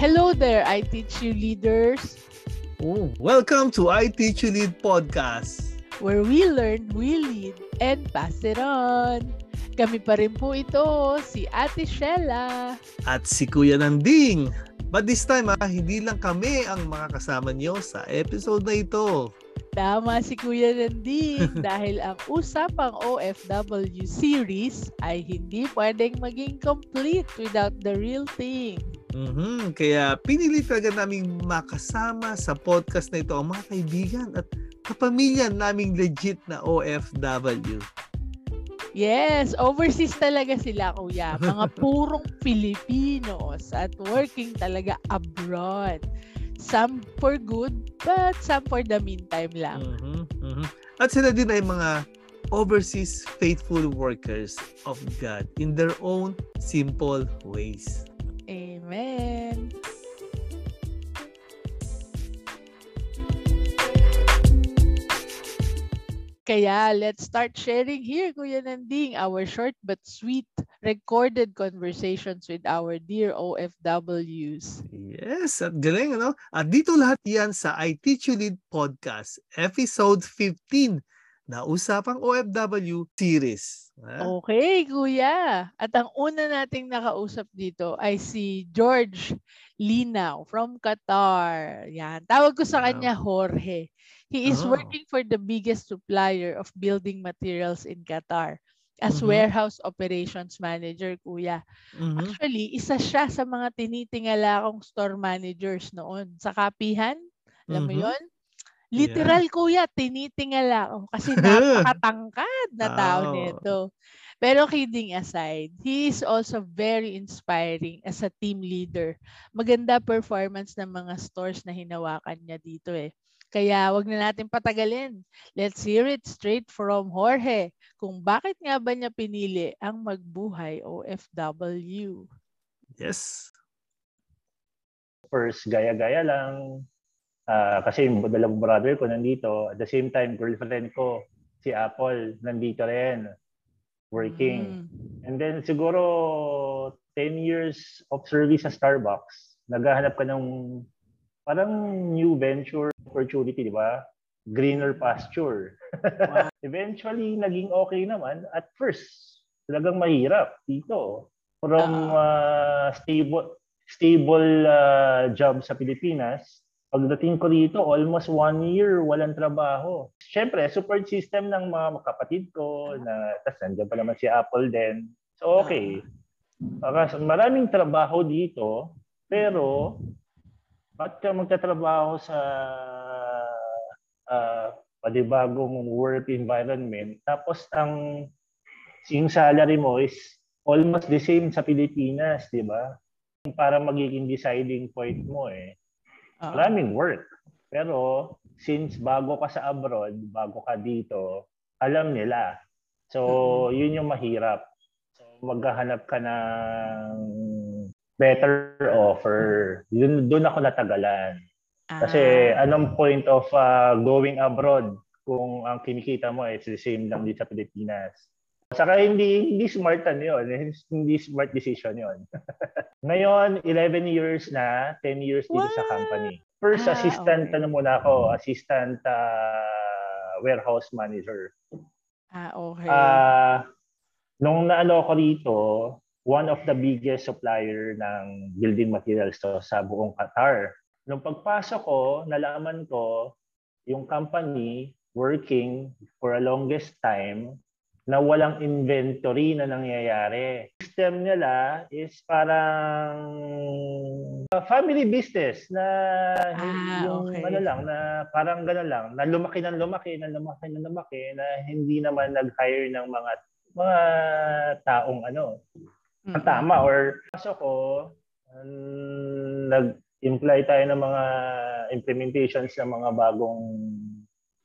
Hello there, I Teach You leaders. Oh, welcome to I Teach You Lead podcast. Where we learn, we lead, and pass it on. Kami pa rin po ito, si Ate Shella. At si Kuya Nanding. But this time, ah, hindi lang kami ang makakasama nyo sa episode na ito. Tama si Kuya Nanding dahil ang usapang OFW series ay hindi pwedeng maging complete without the real thing. Mm-hmm. Kaya pinili talaga naming makasama sa podcast na ito ang mga kaibigan at kapamilya naming legit na OFW. Yes, overseas talaga sila kuya. Mga purong Filipinos at working talaga abroad. Some for good, but some for the meantime lang. Mm-hmm. Mm-hmm. At sila din ay mga overseas faithful workers of God in their own simple ways. Amen. Kaya let's start sharing here, Kuya Nanding, our short but sweet recorded conversations with our dear OFWs. Yes, at galing, ano? At dito lahat yan sa I Teach You Lead Podcast, episode 15 na Usapang OFW series. Okay, kuya. At ang una nating nakausap dito ay si George Linaw from Qatar. Yan. Tawag ko sa kanya Jorge. He is oh. working for the biggest supplier of building materials in Qatar as mm-hmm. warehouse operations manager, kuya. Mm-hmm. Actually, isa siya sa mga tinitingala kong store managers noon sa kapihan. Alam mm-hmm. mo yon Literal, yeah. kuya, tinitingala ako kasi napakatangkad na tao oh. nito. Pero kidding aside, he is also very inspiring as a team leader. Maganda performance ng mga stores na hinawakan niya dito eh. Kaya wag na natin patagalin. Let's hear it straight from Jorge kung bakit nga ba niya pinili ang magbuhay OFW. Yes. First, gaya-gaya lang Uh, kasi yung dalawang brother ko nandito. At the same time, girlfriend ko, si Apple, nandito rin. Working. Mm. And then siguro 10 years of service sa Starbucks, naghahanap ka ng parang new venture opportunity, di ba? Greener pasture. Wow. Eventually, naging okay naman. At first, talagang mahirap dito. From uh, stable stable uh, job sa Pilipinas, Pagdating ko dito, almost one year, walang trabaho. Siyempre, support system ng mga kapatid ko, na, tapos nandiyan pa naman si Apple din. So, okay. Maraming trabaho dito, pero ba't ka magtatrabaho sa uh, panibagong work environment, tapos ang yung salary mo is almost the same sa Pilipinas, di ba? Para magiging deciding point mo eh Uh-huh. Maraming work. Pero since bago ka sa abroad, bago ka dito, alam nila. So, uh-huh. yun yung mahirap. So, maghahanap ka ng better offer. Yun, doon ako natagalan. Kasi uh-huh. anong point of uh, going abroad kung ang kinikita mo is the same lang din sa Pilipinas? Saka hindi, hindi smart ano yun. Hindi smart decision yun. Ngayon, 11 years na, 10 years dito What? sa company. First, ah, assistant, okay. ano muna ako, assistant uh, warehouse manager. Ah, okay. Uh, nung naano ko rito, one of the biggest supplier ng building materials to sa buong Qatar. Nung pagpasok ko, nalaman ko yung company working for a longest time na walang inventory na nangyayari. System nila is parang family business na ah, yung okay. ano lang na parang gano'n lang na lumaki ng lumaki na lumaki ng lumaki na hindi naman nag-hire ng mga mga taong ano mm-hmm. tama or kaso ko um, nag-imply tayo ng mga implementations ng mga bagong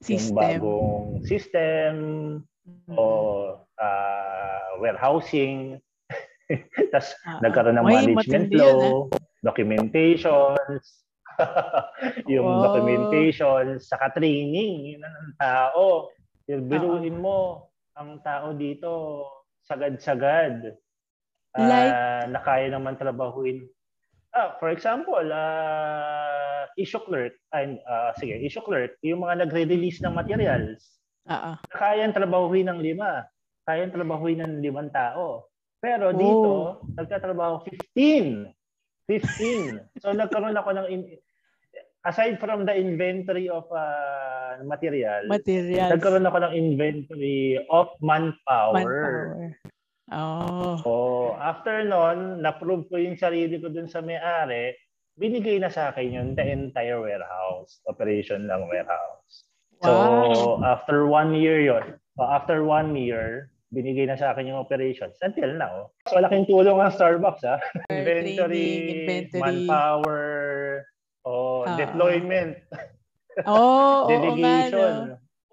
system. bagong system mm-hmm. o uh, warehousing. Tapos uh, nagkaroon ng management flow, yun, eh? documentations, yung wow. documentations, saka training ng tao. Yung biruin mo, ang tao dito, sagad-sagad. Uh, like, na kaya naman trabahuin Ah, for example, uh, issue clerk, and uh, sige, issue clerk, yung mga nagre-release ng materials. Oo. Kayang trabahuin ng lima. Kayang trabahuin ng limang tao. Pero dito, Oh. nagtatrabaho 15. 15. So nagkaroon ako ng in- aside from the inventory of uh, material, Materials. nagkaroon ako ng inventory of manpower. Manpower. Oh. Oh, after nun, na-prove ko yung sarili ko dun sa may-ari, binigay na sa akin yun the entire warehouse, operation ng warehouse. So, Wow. after one year uh, after one year, binigay na sa akin yung operations until now. So, malaking tulong ang Starbucks, ha? Inventory, Training, inventory. manpower, oh, Ah. deployment, Oh, oo nga, no? delegation.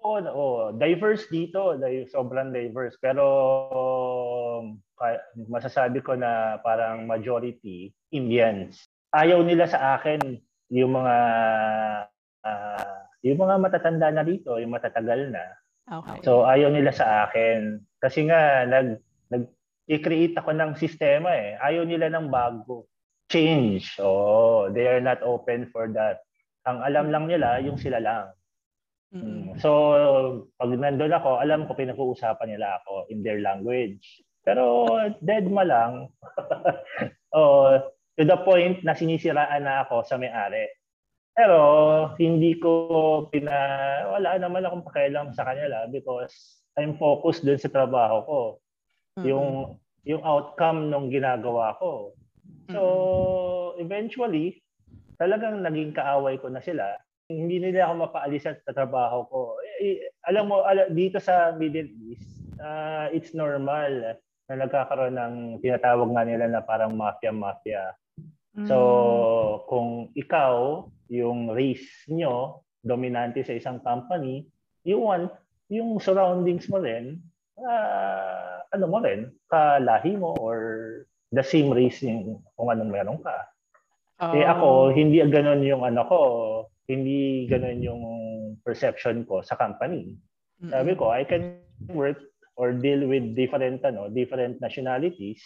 Oo, oh, diverse dito, di- sobrang diverse. Pero um, masasabi ko na parang majority Indians. Ayaw nila sa akin yung mga ah, yung mga matatanda na dito, yung matatagal na. Okay. So ayaw nila sa akin kasi nga nag nag i-create ako ng sistema eh. Ayaw nila ng bago. Change. Oh, they are not open for that. Ang alam lang nila yung sila lang. Mm-mm. Mm. So, pag nandun ako, alam ko pinag-uusapan nila ako in their language. Pero dead ma lang. oh, to the point na sinisiraan na ako sa may-ari. Pero hindi ko pina wala naman akong pakialam sa kanila because I'm focused dun sa trabaho ko. Mm-mm. Yung yung outcome ng ginagawa ko. So, eventually, talagang naging kaaway ko na sila hindi nila ako mapaalis sa trabaho ko. Eh, alam mo, ala, dito sa Middle East, uh, it's normal na nagkakaroon ng tinatawag nga nila na parang mafia-mafia. Mm. So, kung ikaw, yung race nyo, dominante sa isang company, you want yung surroundings mo rin, uh, ano mo rin, kalahi mo or the same race yung kung anong meron ka. oh. Eh ako, hindi ganon yung ano ko, hindi ganon yung perception ko sa company. Sabi ko, I can work or deal with different ano, different nationalities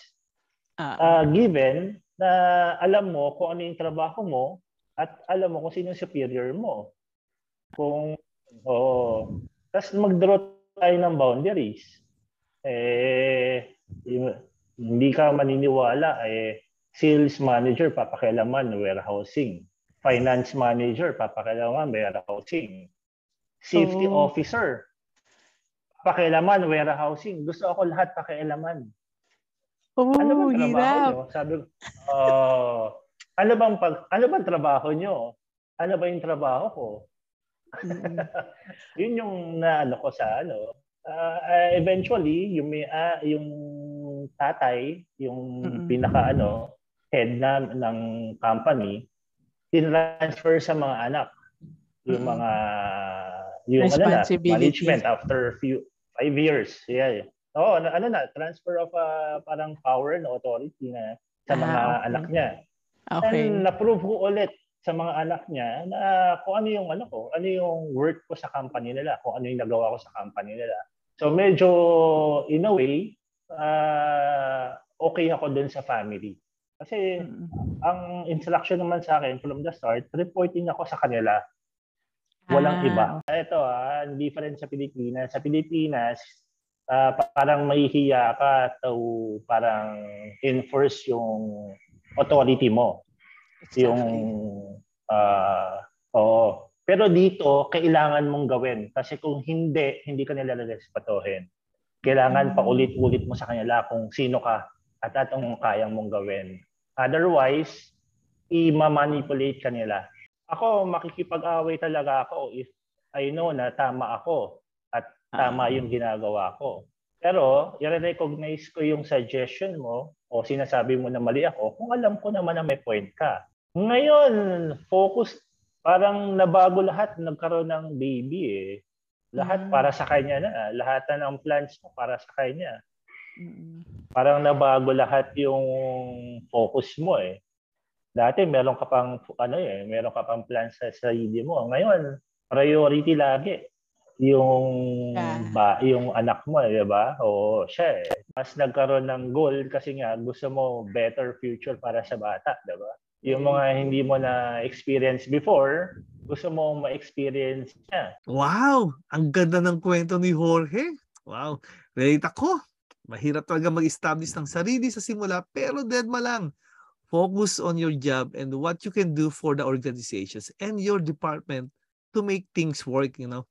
Ah, uh, given na alam mo kung ano yung trabaho mo at alam mo kung sino yung superior mo. Kung oh, tapos mag-draw tayo ng boundaries. Eh hindi ka maniniwala eh sales manager papakialaman warehousing. Finance manager papakialaman warehousing. Safety Oh. officer pakialaman warehousing. Gusto ako lahat pakialaman. oh, Ano bang trabaho hirap. nyo? Sabi ko, "Ah, ano bang pag, ano bang trabaho nyo? Ano ba yung trabaho ko? Mm-mm. Yun yung na ano ko sa ano. Ah, ah, eventually, yung may ah, yung tatay, yung Mm-mm. pinaka ano, head na ng company, tinransfer sa mga anak. Yung Mm-mm. mga yung ano na, management after few five years. Yeah. Oh, ano, ano na, transfer of ah, parang power and authority na sa Ah, mga okay. anak niya. Okay. And na-prove ko ulit sa mga anak niya na kung ano yung ano ko, ano yung worth ko sa company nila, kung ano yung nagawa ko sa company nila. So medyo in a way ah, okay ako dun sa family. Kasi Mm-mm. ang instruction naman sa akin from the start, reporting ako sa kanila. Walang Ah, iba. Ito ah, different sa Pilipinas. Sa Pilipinas, pa- parang mahihiya ka to parang enforce yung authority mo yung exactly. ah oo. Pero dito kailangan mong gawin kasi kung hindi hindi ka nila respetohin. Kailangan Mm. paulit-ulit mo sa kanila kung sino ka at atong kayang mong gawin. Otherwise, i-manipulate ka nila. Ako makikipag-away talaga ako if I know na tama ako at tama Ah. yung ginagawa ko. Pero, i-recognize ko yung suggestion mo o sinasabi mo na mali ako kung alam ko naman na may point ka. Ngayon, focus, parang nabago lahat, nagkaroon ng baby eh. Lahat Mm. para sa kanya na. Lahat na ng plans mo para sa kanya. Mm-mm. Parang nabago lahat yung focus mo eh. Dati meron ka pang ano eh, meron ka pang plans sa sarili mo. Ngayon, priority lagi yung Yeah. ba yung anak mo, eh, 'di ba? Oo, siya eh. Mas nagkaroon ng goal kasi nga gusto mo better future para sa bata, 'di ba? Yung mga hindi mo na experience before, gusto mo ma-experience niya. Wow! Ang ganda ng kwento ni Jorge. Wow! Relate ako. Mahirap talaga mag-establish ng sarili sa simula pero dead ma lang. Focus on your job and what you can do for the organizations and your department to make things work, you know.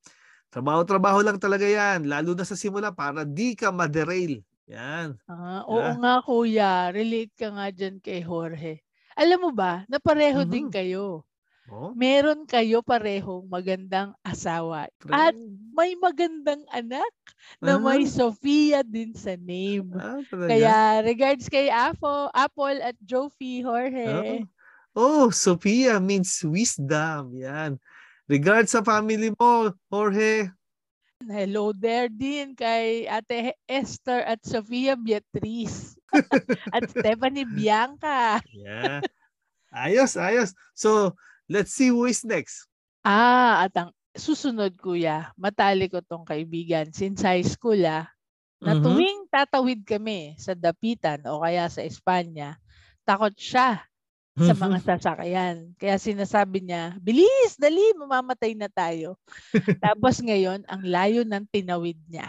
Trabaho-trabaho lang talaga yan, lalo na sa simula para di ka ma-derail. Yan. Ah, oo yeah. nga kuya, relate ka nga dyan kay Jorge. Alam mo ba, na pareho mm-hmm. din kayo. Oh? Meron kayo parehong magandang asawa. At may magandang anak na uh-huh. may Sofia din sa name. Ah, Kaya regards kay Apo, Apple at Jofi Jorge. Oh. oh, Sophia means wisdom. Yan. Regards sa family mo, Jorge. Hello there din kay Ate Esther at Sofia Beatriz. at Stephanie Bianca. yeah. Ayos, ayos. So, Let's see who is next. Ah, at ang susunod kuya, matali ko tong kaibigan since high school ah, na mm-hmm. tuwing tatawid kami sa Dapitan o kaya sa Espanya, takot siya sa mga sasakyan. Kaya sinasabi niya, bilis, dali, mamamatay na tayo. Tapos ngayon, ang layo ng tinawid niya.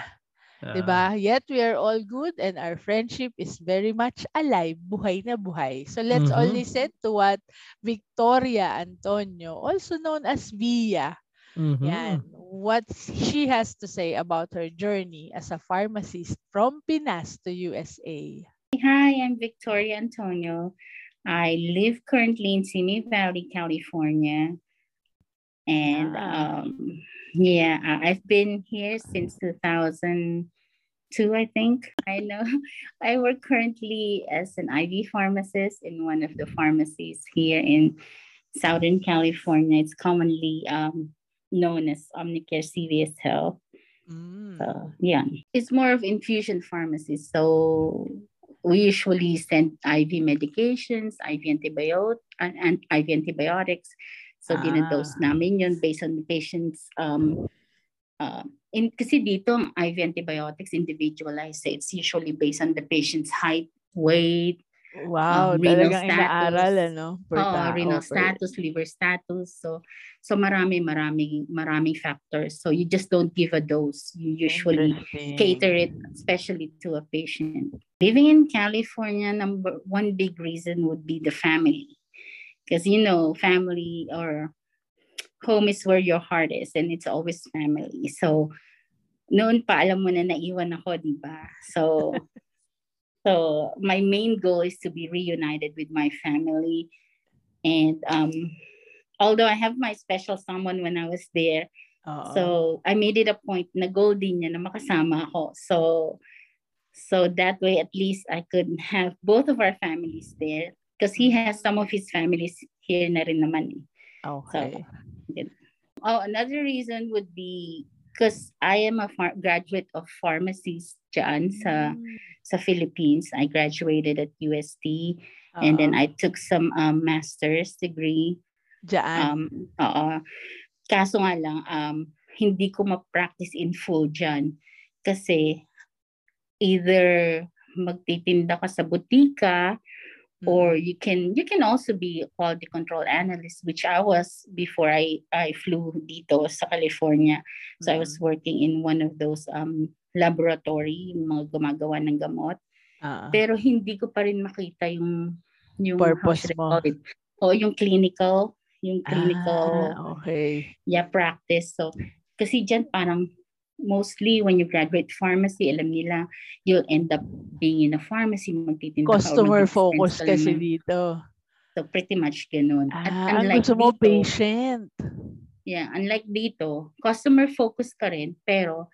Uh, diba? Yet we are all good and our friendship is very much alive. Buhay na buhay. So let's mm-hmm. all listen to what Victoria Antonio, also known as Via, mm-hmm. yan, what she has to say about her journey as a pharmacist from Pinas to USA. Hi, I'm Victoria Antonio. I live currently in Simi Valley, California. And ah. um, yeah, I've been here since 2002, I think. I know I work currently as an IV pharmacist in one of the pharmacies here in Southern California. It's commonly um, known as Omnicare CVS Health. Mm. So, yeah, it's more of infusion pharmacy. So we usually send IV medications, IV antibiotics, and IV antibiotics So, ah. dinadose namin yun based on the patient's um, uh, in, kasi dito, IV antibiotics individualized. It's usually based on the patient's height, weight, Wow, um, renal talagang status, inaaral ano? Per oh, renal per... status, liver status. So so marami marami maraming factors. So you just don't give a dose. You usually cater it especially to a patient. Living in California, number one big reason would be the family because you know family or home is where your heart is and it's always family so noon pa alam mo na naiwan ako di ba so so my main goal is to be reunited with my family and um although i have my special someone when i was there Uh-oh. so i made it a point na goal din niya na makasama ako so so that way at least i could have both of our families there because he has some of his families here na rin naman. Eh. Okay. So, oh, another reason would be because I am a far- graduate of pharmacies dyan sa, mm. sa Philippines. I graduated at UST uh-huh. and then I took some um, master's degree. Dyan? Um, oo. Kaso nga lang, um, hindi ko ma-practice in full dyan. Kasi either magtitinda ka sa butika Mm-hmm. or you can you can also be a quality control analyst which I was before I I flew dito sa California so mm-hmm. I was mm-hmm. working in one of those um laboratory mga gumagawa ng gamot uh-huh. pero hindi ko pa rin makita yung yung purpose mo o yung clinical yung clinical ah, okay yeah practice so kasi diyan parang mostly when you graduate pharmacy, alam nila, you'll end up being in a pharmacy, magtitinda Customer ka focus kasi dito. So pretty much ganun. Ah, At unlike gusto mo dito, patient. Yeah, unlike dito, customer focus ka rin, pero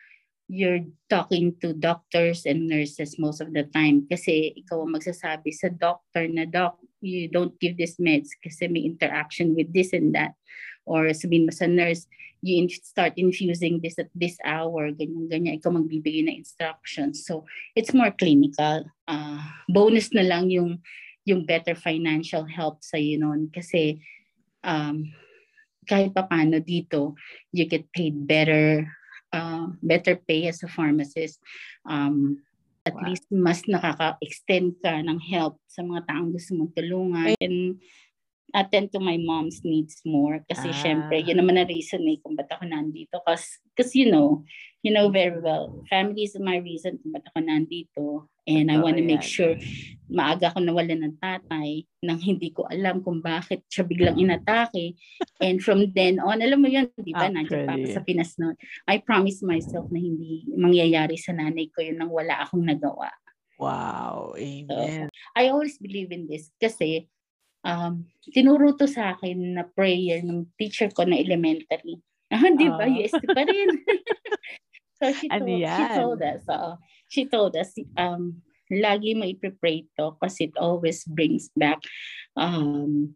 you're talking to doctors and nurses most of the time kasi ikaw ang magsasabi sa doctor na doc, you don't give this meds kasi may interaction with this and that. Or sabihin mo sa nurse, you start infusing this at this hour, ganyan, ganyan, ikaw magbibigay ng instructions. So, it's more clinical. Uh, bonus na lang yung, yung better financial help sa you noon kasi um, kahit pa paano dito, you get paid better, uh, better pay as a pharmacist. Um, at wow. least mas nakaka-extend ka ng help sa mga taong gusto mong tulungan. And attend to my mom's needs more. Kasi ah. syempre, yun naman ang reason eh kung ba't ako nandito. Kasi, you know, you know very well, family is my reason kung ba't ako nandito. And I want to make sure maaga ako nawala ng tatay nang hindi ko alam kung bakit siya biglang inatake. And from then on, alam mo yun, di ba? Nandiyan pa ako sa Pinas noon. I promise myself na hindi mangyayari sa nanay ko yun nang wala akong nagawa. Wow, amen. So, I always believe in this kasi um, tinuro to sa akin na prayer ng teacher ko na elementary. Ah, di ba? Uh. UST pa rin. so she ano told, she told us, uh, she told us, um, lagi mo ipipray to kasi it always brings back um,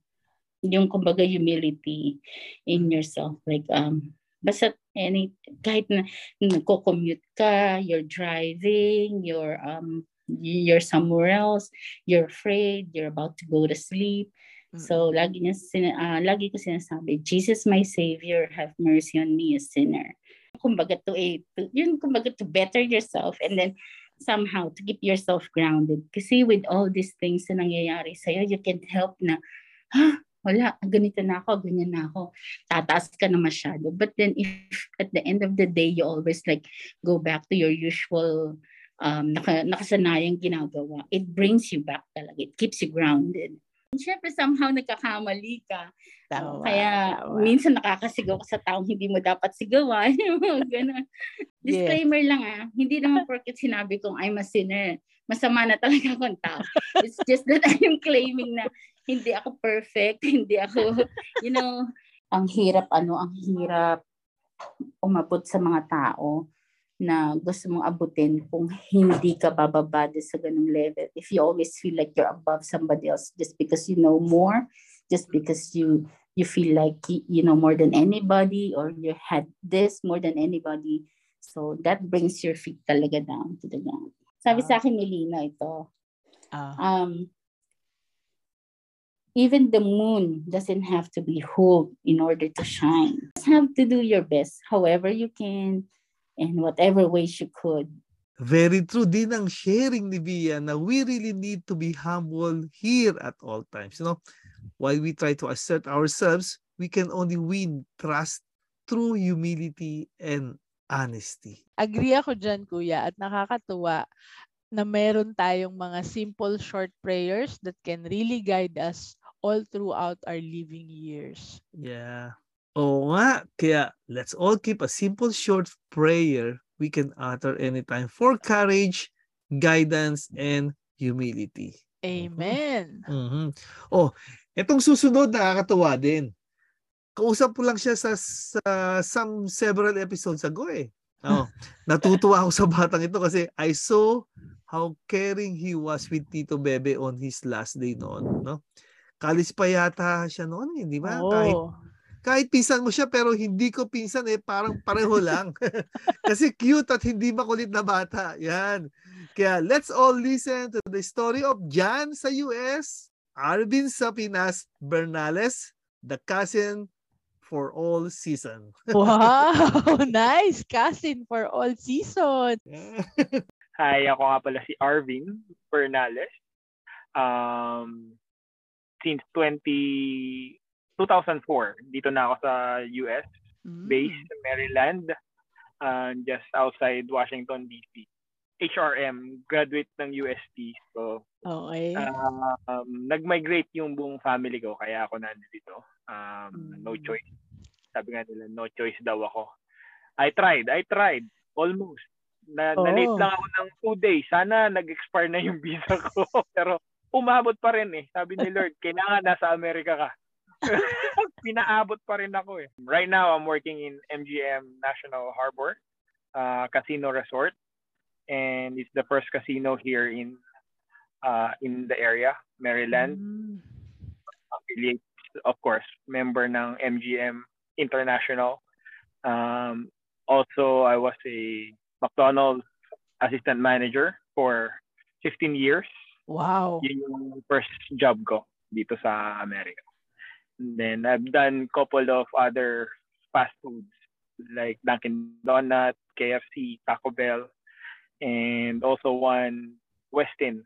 yung kumbaga humility in yourself. Like, um, basta any, kahit na nagko-commute ka, you're driving, you're um, you're somewhere else, you're afraid, you're about to go to sleep. So, lagi, niya, uh, lagi ko sinasabi, Jesus, my Savior, have mercy on me, a sinner. Kumbaga to, eh, to, yun, kumbaga to better yourself and then somehow to keep yourself grounded. Kasi with all these things na nangyayari sa'yo, you can help na, ha, wala, ganito na ako, ganyan na ako. Tataas ka na masyado. But then if at the end of the day, you always like go back to your usual um, naka, nakasanayang ginagawa, it brings you back talaga. It keeps you grounded. Siyempre, somehow nagkakamali ka. Tama, Kaya tama. minsan nakakasigaw ka sa taong hindi mo dapat sigawan. Ganun. Disclaimer yes. lang ah, hindi naman porket sinabi kong I'm a sinner. Masama na talaga akong tao. It's just that I'm claiming na hindi ako perfect, hindi ako, you know, ang hirap ano, ang hirap umabot sa mga tao na gusto mong abutin kung hindi ka bababa sa ganung level. If you always feel like you're above somebody else just because you know more, just because you you feel like you know more than anybody or you had this more than anybody. So that brings your feet talaga down to the ground. Sabi uh, sa akin ni Lina ito, uh, um, even the moon doesn't have to be whole in order to shine. You have to do your best however you can in whatever ways you could. Very true din ang sharing ni Bia na we really need to be humble here at all times. You know, while we try to assert ourselves, we can only win trust through humility and honesty. Agree ako dyan, Kuya, at nakakatuwa na meron tayong mga simple short prayers that can really guide us all throughout our living years. Yeah. Oo nga. Kaya let's all keep a simple short prayer we can utter anytime for courage, guidance, and humility. Amen. Mm-hmm. Oh, itong susunod nakakatuwa din. Kausap ko lang siya sa, sa some several episodes ago eh. Oh, natutuwa ako sa batang ito kasi I saw how caring he was with Tito Bebe on his last day noon, no? Kalis pa yata siya noon, eh, di ba? Oh. Kahit kahit pinsan mo siya pero hindi ko pinsan eh, parang pareho lang. Kasi cute at hindi makulit na bata. Yan. Kaya let's all listen to the story of Jan sa US, Arvin sa Pinas, Bernales, the cousin for all season. wow! Nice! Cousin for all season. Hi, ako nga pala si Arvin Bernales. Um, since 20 2004, dito na ako sa US, mm. based in Maryland, uh, just outside Washington, D.C. HRM, graduate ng UST. So, okay. Uh, um, nag-migrate yung buong family ko, kaya ako nandito. Um, mm. No choice. Sabi nga nila, no choice daw ako. I tried, I tried. Almost. Na, oh. na-late lang ako ng two days. Sana nag-expire na yung visa ko. Pero umabot pa rin eh. Sabi ni Lord, kailangan nasa Amerika ka. Pinaabot pa rin ako eh. Right now, I'm working in MGM National Harbor uh, Casino Resort. And it's the first casino here in uh, in the area, Maryland. Mm. Affiliate, of course, member ng MGM International. Um, also, I was a McDonald's assistant manager for 15 years. Wow. Yun yung first job ko dito sa Amerika. Then I've done couple of other fast foods like Dunkin' Donuts, KFC, Taco Bell, and also one Westin.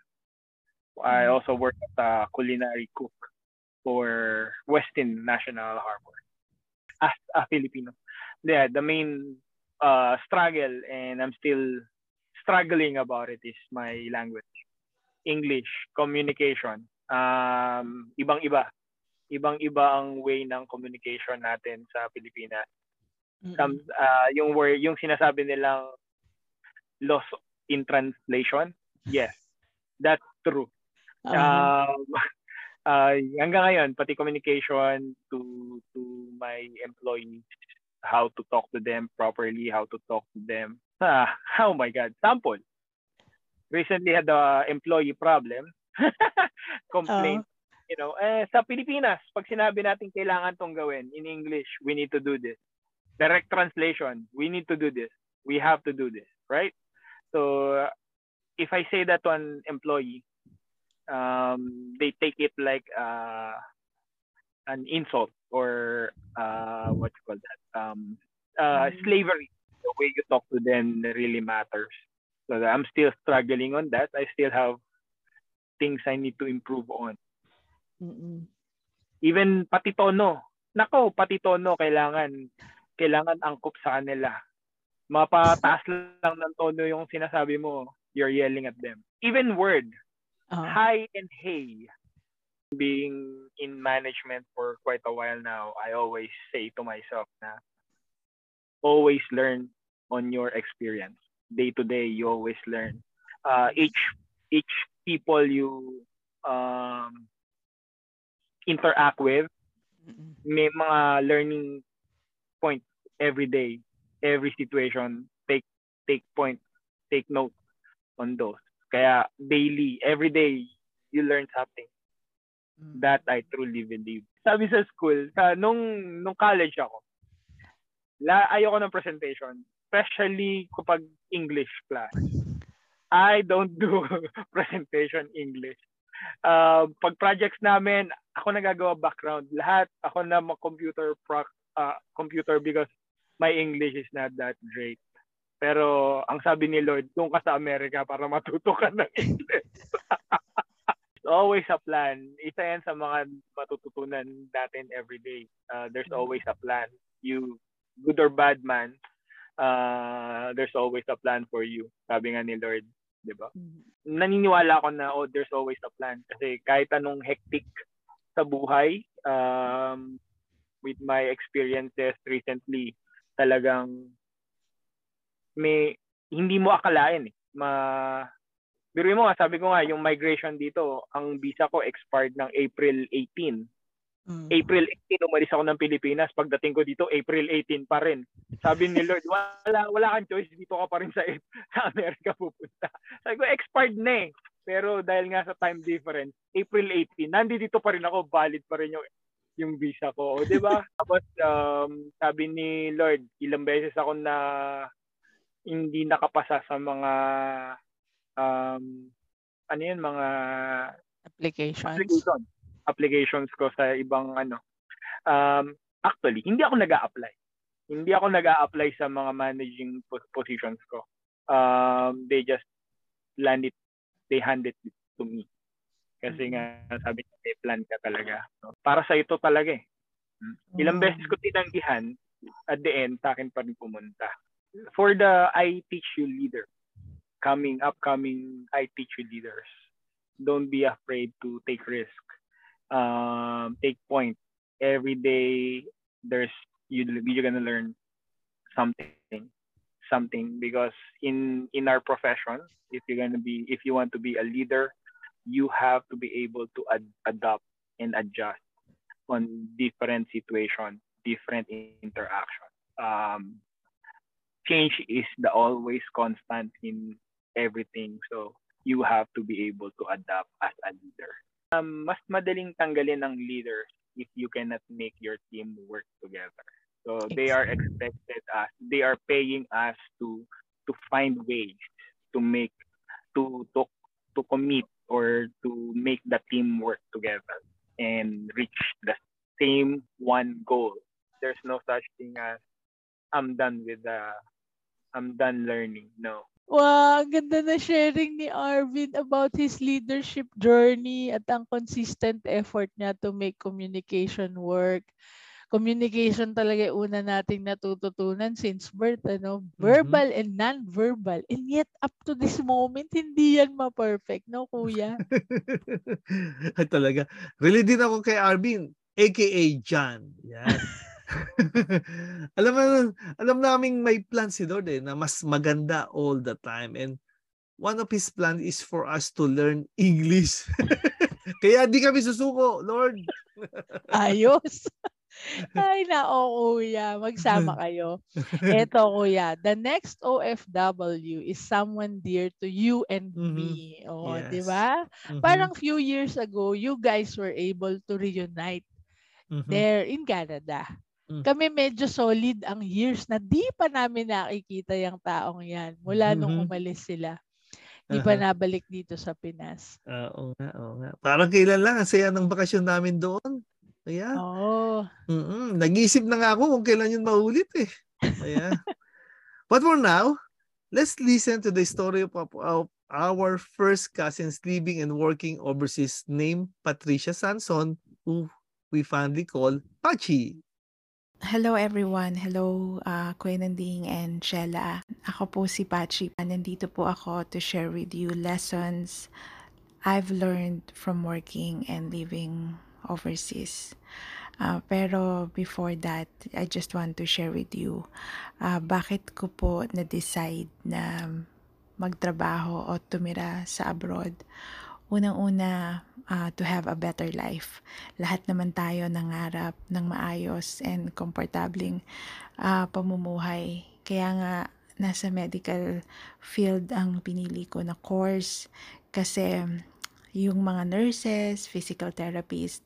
I mm-hmm. also work as a culinary cook for Westin National Harbor as a Filipino. Yeah, the main uh, struggle and I'm still struggling about it is my language. English, communication. Um, ibang-iba. Ibang-iba ang way ng communication natin sa Pilipinas. Some, uh, yung word, yung sinasabi nilang loss in translation. Yes, that's true. Uh-huh. Um, uh, hanggang ngayon, pati communication to to my employees, how to talk to them properly, how to talk to them. Ah, oh my God, sample. Recently had a employee problem. Complaint. You know, eh, sa Pilipinas, pag sinabi natin kailangan tong gawin, in English, we need to do this. Direct translation, we need to do this. We have to do this, right? So, if I say that to an employee, um, they take it like uh, an insult or uh, what you call that um, uh, mm. slavery. The way you talk to them really matters. So I'm still struggling on that. I still have things I need to improve on. Mm-mm. Even pati tono. Nako, pati tono kailangan kailangan angkop sa kanila. Mapataas lang ng tono yung sinasabi mo, you're yelling at them. Even word, uh-huh. hi and hey. Being in management for quite a while now, I always say to myself na always learn on your experience. Day to day, you always learn. Uh, each each people you um, interact with, may mga learning point every day, every situation. Take take point, take note on those. Kaya daily, every day, you learn something. Mm. That I truly believe. Sabi sa school, sa, nung, nung college ako, la, ayoko ng presentation. Especially kapag English class. I don't do presentation English. Uh, pag projects namin, ako nagagawa background. Lahat, ako na computer pro, uh, computer because my English is not that great. Pero ang sabi ni Lord, doon ka sa Amerika para matuto ka ng English. always a plan. Isa yan sa mga matututunan natin every day. Uh, there's mm-hmm. always a plan. You, good or bad man, uh, there's always a plan for you. Sabi nga ni Lord, di ba? Mm-hmm. Naniniwala ako na, oh, there's always a plan. Kasi kahit anong hectic sa buhay, um, with my experiences recently, talagang may hindi mo akalain eh. Ma Biruin mo nga, sabi ko nga, yung migration dito, ang visa ko expired ng April 18. Mm. April 18, umalis ako ng Pilipinas. Pagdating ko dito, April 18 pa rin. Sabi ni Lord, wala, wala kang choice, dito ka pa rin sa, sa Amerika pupunta. Sabi ko, expired na eh. Pero dahil nga sa time difference, April 18, nandito pa rin ako, valid pa rin yung yung visa ko. O, di ba? Tapos, um, sabi ni Lord, ilang beses ako na hindi nakapasa sa mga um, ano yun, mga applications. Application, applications ko sa ibang ano. Um, actually, hindi ako nag apply Hindi ako nag apply sa mga managing positions ko. Um, they just land it, they hand it to me. Kasi nga, mm-hmm. sabi niya, may plan ka talaga. So, para sa ito talaga eh. Hmm. Ilang beses ko tinanggihan, at the end, sa akin pa rin pumunta for the I teach you leader, coming upcoming I teach you leaders, don't be afraid to take risk. Um, take point. Every day there's you you're gonna learn something something because in in our profession if you're to be if you want to be a leader you have to be able to ad- adapt and adjust on different situations different interaction um, change is the always constant in everything. So you have to be able to adapt as a leader. Um, mas madaling tanggalin ng leaders if you cannot make your team work together. So they are expected us, they are paying us to to find ways to make to to to commit or to make the team work together and reach the same one goal. There's no such thing as I'm done with the I'm done learning. No. Wow, ang ganda na sharing ni Arvin about his leadership journey at ang consistent effort niya to make communication work. Communication talaga una nating natututunan since birth, ano? Verbal and non-verbal. And yet, up to this moment, hindi yan ma-perfect, no, kuya? Talaga. Really din ako kay Arvin, aka John. Yan. alam mo, alam naming may plan si Lord eh, na mas maganda all the time. And one of His plan is for us to learn English. Kaya di kami susuko, Lord. Ayos. Ay, nao, kuya. Magsama kayo. Eto, kuya. The next OFW is someone dear to you and Mhm. me. O, Yes. di ba? Mhm, Parang few years ago, you guys were able to reunite mhm. there in Canada. Mm. Kami medyo solid ang years na di pa namin nakikita yung taong yan mula nung Mhm. umalis sila. Di pa Aha. nabalik dito sa Pinas. Oo nga, oo nga. Parang kailan lang, ang saya ng bakasyon namin doon. Kaya, Oo. mm nag-iisip na nga ako kung kailan yun maulit eh. Kaya, but for now, let's listen to the story of, of our first cousins living and working overseas named Patricia Sanson, who we fondly call Pachi. Hello everyone. Hello uh, Kuya Nanding and Shella. Ako po si Pachi. Nandito po ako to share with you lessons I've learned from working and living overseas. Uh, pero before that, I just want to share with you uh, bakit ko po na-decide na magtrabaho o tumira sa abroad. Unang-una, uh, to have a better life. Lahat naman tayo nangarap ng maayos and komportabling uh, pamumuhay. Kaya nga, nasa medical field ang pinili ko na course kasi yung mga nurses, physical therapist,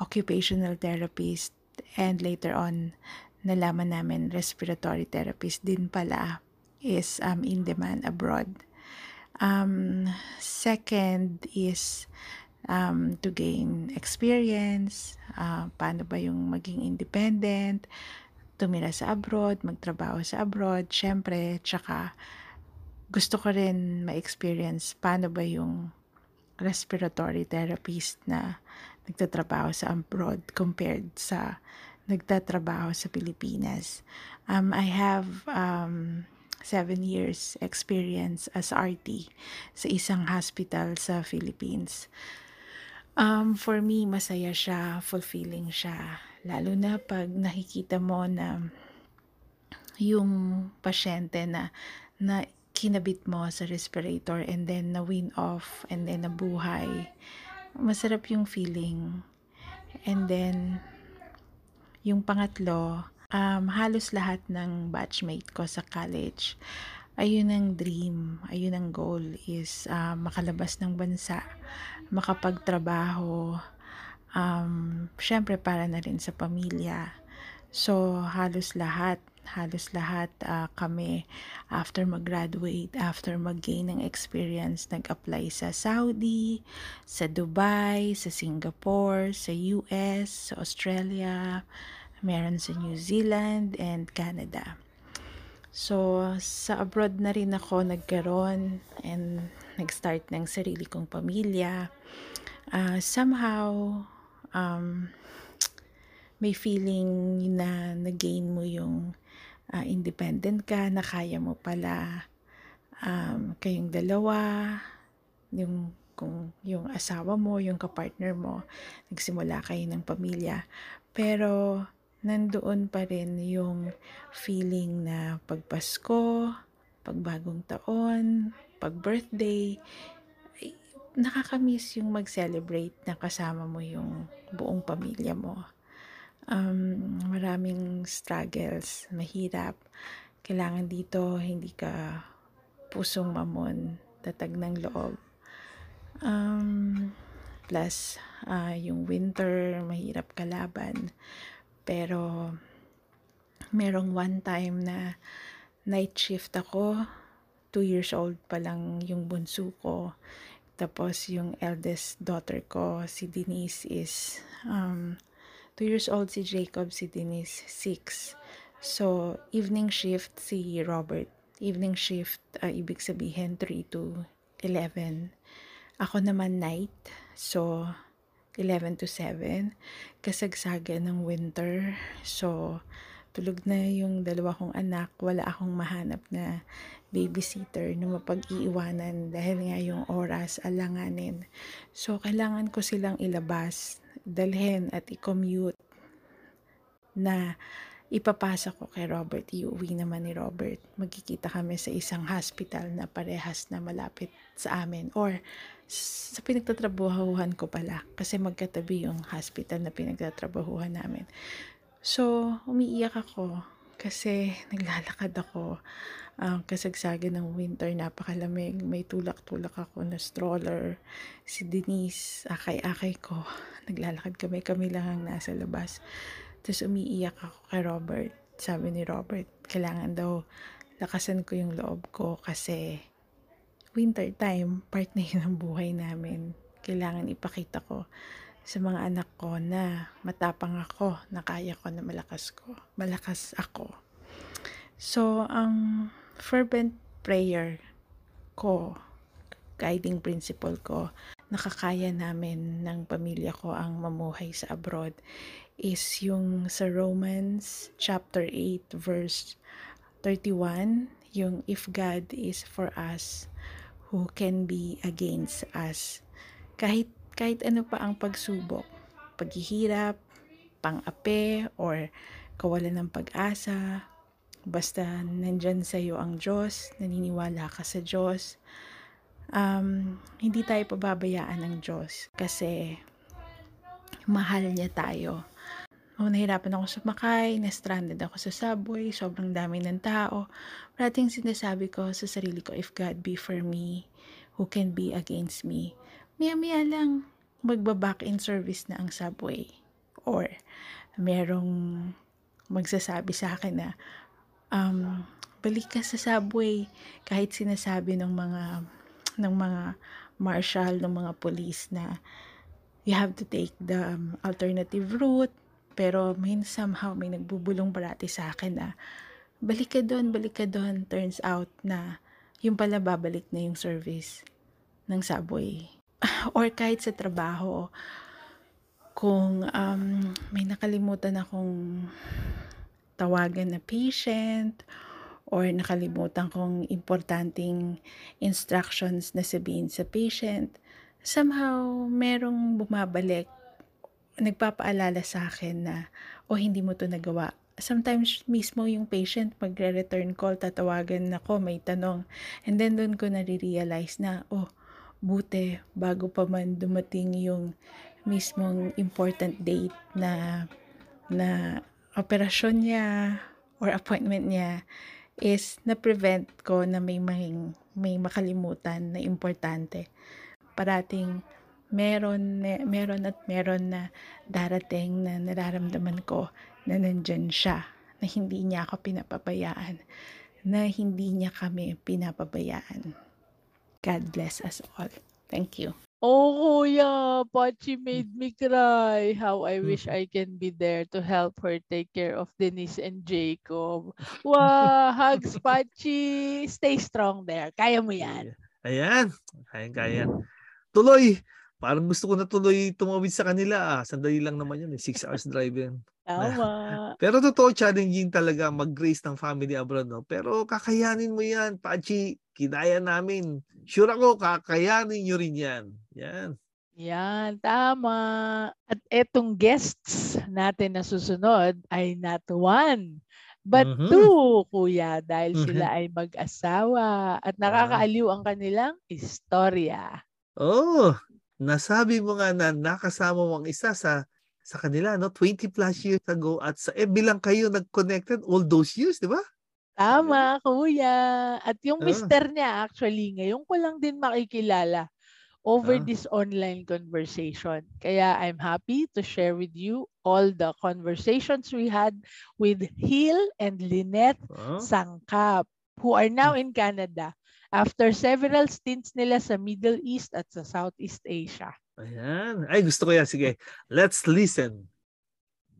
occupational therapist, and later on, nalaman namin respiratory therapist din pala is um, in demand abroad. Um, second is um, to gain experience, uh, paano ba yung maging independent, tumira sa abroad, magtrabaho sa abroad, syempre, tsaka gusto ko rin ma-experience paano ba yung respiratory therapist na nagtatrabaho sa abroad compared sa nagtatrabaho sa Pilipinas. Um, I have um, seven years experience as RT sa isang hospital sa Philippines. Um, for me, masaya siya, fulfilling siya. Lalo na pag nakikita mo na yung pasyente na, na kinabit mo sa respirator and then na win off and then nabuhay. Masarap yung feeling. And then, yung pangatlo, um, halos lahat ng batchmate ko sa college, ayun ang dream, ayun ang goal is uh, makalabas ng bansa, makapagtrabaho, um, syempre para na rin sa pamilya. So, halos lahat, halos lahat uh, kami after mag-graduate, after mag-gain ng experience, nag-apply sa Saudi, sa Dubai, sa Singapore, sa US, sa Australia, meron sa New Zealand and Canada. So, sa abroad na rin ako nagkaroon and nag-start ng sarili kong pamilya. Uh, somehow, um, may feeling na nag-gain mo yung uh, independent ka, na kaya mo pala um, kayong dalawa, yung kung yung asawa mo, yung kapartner mo, nagsimula kayo ng pamilya. Pero, nandoon pa rin yung feeling na pag Pasko, pag bagong taon, pag birthday, nakakamiss yung mag-celebrate na kasama mo yung buong pamilya mo. Um, maraming struggles, mahirap. Kailangan dito hindi ka pusong mamon, tatag ng loob. Um, plus, uh, yung winter, mahirap kalaban. Pero, merong one time na night shift ako. Two years old pa lang yung bunso ko. Tapos, yung eldest daughter ko, si Denise is, um, two years old si Jacob, si Denise, six. So, evening shift si Robert evening shift, uh, ibig sabihin 3 to 11. Ako naman night, so 11 to 7. Kasagsagan ng winter, so tulog na yung dalawa kong anak. Wala akong mahanap na babysitter na mapag-iiwanan dahil nga yung oras alanganin. So, kailangan ko silang ilabas, dalhin at i-commute na ipapasa ko kay Robert. Iuwi naman ni Robert. Magkikita kami sa isang hospital na parehas na malapit sa amin. Or sa pinagtatrabahuhan ko pala. Kasi magkatabi yung hospital na pinagtatrabahuhan namin. So, umiiyak ako kasi naglalakad ako ang um, kasagsagan ng winter, napakalamig. May tulak-tulak ako na stroller. Si Denise, akay-akay ko. Naglalakad kami, kami lang ang nasa labas. Tapos umiiyak ako kay Robert. Sabi ni Robert, kailangan daw lakasan ko yung loob ko kasi winter time, part na yun ng buhay namin. Kailangan ipakita ko sa mga anak ko na matapang ako, na kaya ko na malakas ko. Malakas ako. So, ang fervent prayer ko, guiding principle ko, nakakaya namin ng pamilya ko ang mamuhay sa abroad is yung sa Romans chapter 8 verse 31, yung if God is for us, who can be against us? Kahit kahit ano pa ang pagsubok, paghihirap, pang-ape, or kawalan ng pag-asa, basta nandyan sa iyo ang Diyos, naniniwala ka sa Diyos, um, hindi tayo pababayaan ng Diyos kasi mahal niya tayo. Oh, nahirapan ako sumakay, na-stranded ako sa subway, sobrang dami ng tao. Parating sinasabi ko sa sarili ko, if God be for me, who can be against me? Maya-maya lang, magbaback in service na ang subway. Or, merong magsasabi sa akin na, um, balik ka sa subway. Kahit sinasabi ng mga, ng mga marshal, ng mga police na, you have to take the um, alternative route, pero may somehow may nagbubulong parati sa akin na balik ka doon, balik ka doon. Turns out na yung pala babalik na yung service ng subway. Or kahit sa trabaho, kung um, may nakalimutan akong tawagan na patient or nakalimutan kong importanteng instructions na sabihin sa patient, somehow merong bumabalik nagpapaalala sa akin na, o oh, hindi mo to nagawa. Sometimes mismo yung patient magre-return call, tatawagan ako, may tanong. And then doon ko nare-realize na, oh, buti bago pa man dumating yung mismong important date na na operasyon niya or appointment niya is na-prevent ko na may, may, may makalimutan na importante. Parating meron, meron at meron na darating na nararamdaman ko na nandyan siya, na hindi niya ako pinapabayaan, na hindi niya kami pinapabayaan. God bless us all. Thank you. Oh, kuya, Pachi made me cry. How I wish I can be there to help her take care of Denise and Jacob. Wow, hugs, Pachi. Stay strong there. Kaya mo yan. Ayan. Kaya-kaya. Tuloy. Parang gusto ko na tuloy tumawid sa kanila. Ah. Sandali lang naman yun. Eh. Six hours drive yan. Tama. Pero totoo, challenging talaga mag-grace ng family abroad. No? Pero kakayanin mo yan, Pachi. Kinaya namin. Sure ako, kakayanin nyo rin yan. Yan. Yan, tama. At etong guests natin na susunod ay not one, but mm-hmm. two, kuya, dahil mm-hmm. sila ay mag-asawa at nakakaaliw ang kanilang istorya. Oh, nasabi mo nga na nakasama mo ang isa sa sa kanila no 20 plus years ago at sa FB lang kayo nag-connected all those years, di ba? Tama, kuya. At yung ah. mister niya actually ngayon ko lang din makikilala over ah. this online conversation. Kaya I'm happy to share with you all the conversations we had with Hill and Lynette ah. Sangkap who are now in Canada after several stints nila sa Middle East at sa Southeast Asia. Ayan. Ay, gusto ko yan. Sige, let's listen.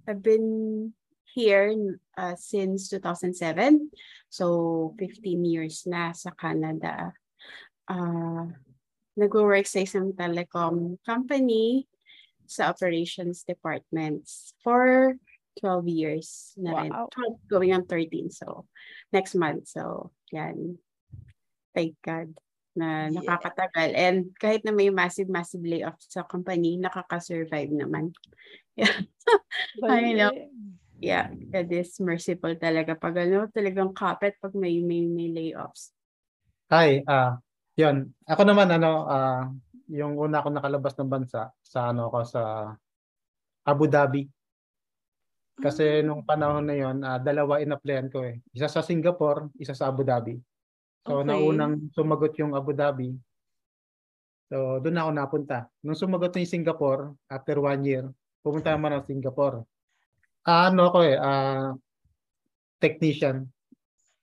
I've been here uh, since 2007. So 15 years na sa Canada. Uh, nag-work sa isang telecom company sa operations departments for 12 years na rin. Wow. 12 going on 13. So next month. So yan. Thank God na Yeah. nakakatagal. And kahit na may massive, massive layoff sa company, nakaka-survive naman. Yeah. I know. Yeah, God is merciful talaga. Pag ano, talagang kapit pag may, may, may layoffs. Hi, ah, yun. Ako naman ano, ah, yung una ako nakalabas ng bansa sa ano ako sa Abu Dhabi. Kasi nung panahon na yon, ah, dalawa in-applyan ko eh. Isa sa Singapore, isa sa Abu Dhabi. So Okay. naunang sumagot yung Abu Dhabi. So doon ako napunta. Nung sumagot na yung Singapore, after one year, pumunta naman ako Singapore. Ah, ano ako eh, ah, technician.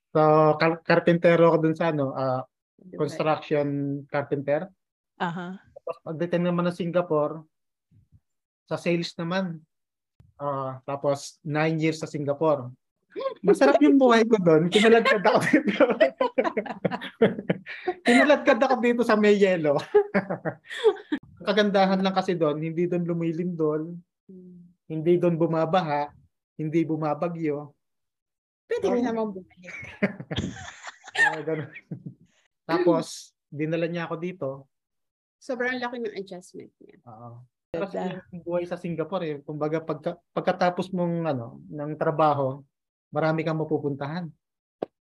So, kar- karpentero ako dun sa ano, ah, construction carpenter. Aha. Tapos pagdating naman ng Singapore, sa sales naman. Ah, tapos nine years sa Singapore. Masarap yung buhay ko doon. Kinaladkad ako dito. Kinaladkad ako dito sa may yelo. Kagandahan lang kasi doon, hindi doon lumilindol, hindi doon bumabaha, hindi bumabagyo. Pwede rin naman bumalik. Ganun. Tapos, dinala niya ako dito. Sobrang laki ng adjustment niya. Oo. Kasi yung buhay sa Singapore eh, kumbaga pagka, pagkatapos mong ano, ng trabaho, marami kang mapupuntahan.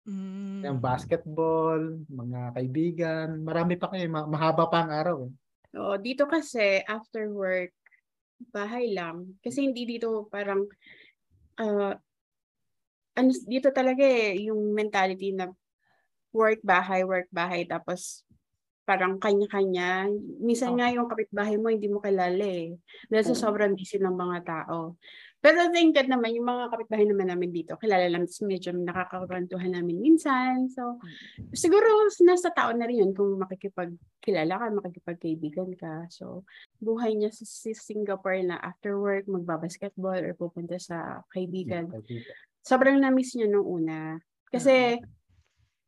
Mm. Yung basketball, mga kaibigan, marami pa kayo, ma- mahaba pa ang araw eh. Oo, dito kasi after work, bahay lang. Kasi hindi dito parang uh, ano dito talaga eh, yung mentality na work bahay, work bahay tapos parang kanya-kanya. Minsan nga yung kapitbahay mo hindi mo kilala eh. Dahil sa sobrang busy ng mga tao. Pero thank God naman, yung mga kapitbahay naman namin dito, kilala lang, medyo nakakakwentuhan namin minsan. So, siguro nasa tao na rin yun kung makikipagkilala ka, makikipagkaibigan ka. So, buhay niya sa, sa Singapore na after work, magbabasketball or pupunta sa kaibigan. Sobrang na-miss niya nung una. Kasi,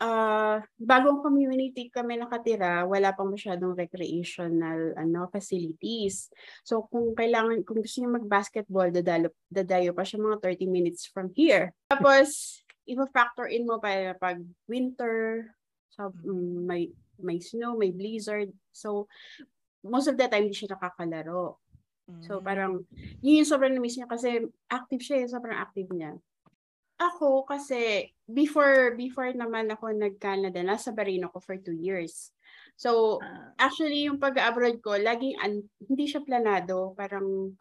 ah bagong community kami nakatira, wala pang masyadong recreational ano facilities. So kung kailangan kung gusto niyo mag-basketball, dadalo dadayo pa siya mga 30 minutes from here. Tapos i-factor in mo pa pag winter, so, mm, may may snow, may blizzard. So most of the time hindi siya nakakalaro. So Mm. parang yun yung sobrang na-miss niya kasi active siya, eh, sobrang active niya. Ako kasi before before naman ako nag-Canada, nasa Bahrain ako for two years. So Ah. actually yung pag-abroad ko, laging un- hindi siya planado, parang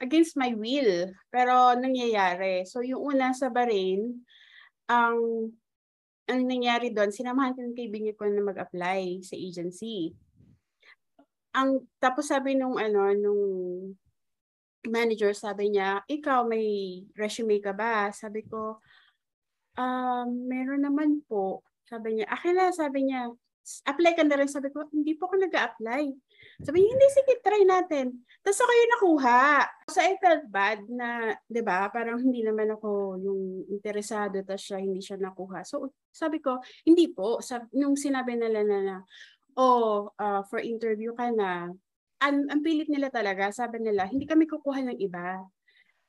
against my will, pero nangyayari. So yung una sa Bahrain, ang ang nangyari doon, sinamahan ko ng kaibigan ko na mag-apply sa agency. Ang tapos sabi nung ano nung manager sabi niya, ikaw may resume ka ba? Sabi ko, um, meron naman po. Sabi niya, akin na, sabi niya, apply ka na rin. Sabi ko, hindi po ako nag-a-apply. Sabi niya, hindi, sige, try natin. Tapos ako yung nakuha. So I felt bad na, di ba, parang hindi naman ako yung interesado, tapos siya, hindi siya nakuha. So sabi ko, hindi po. Sab nung sinabi nila na, na oh, uh, for interview ka na, ang, ang pilit nila talaga, sabi nila, hindi kami kukuha ng iba.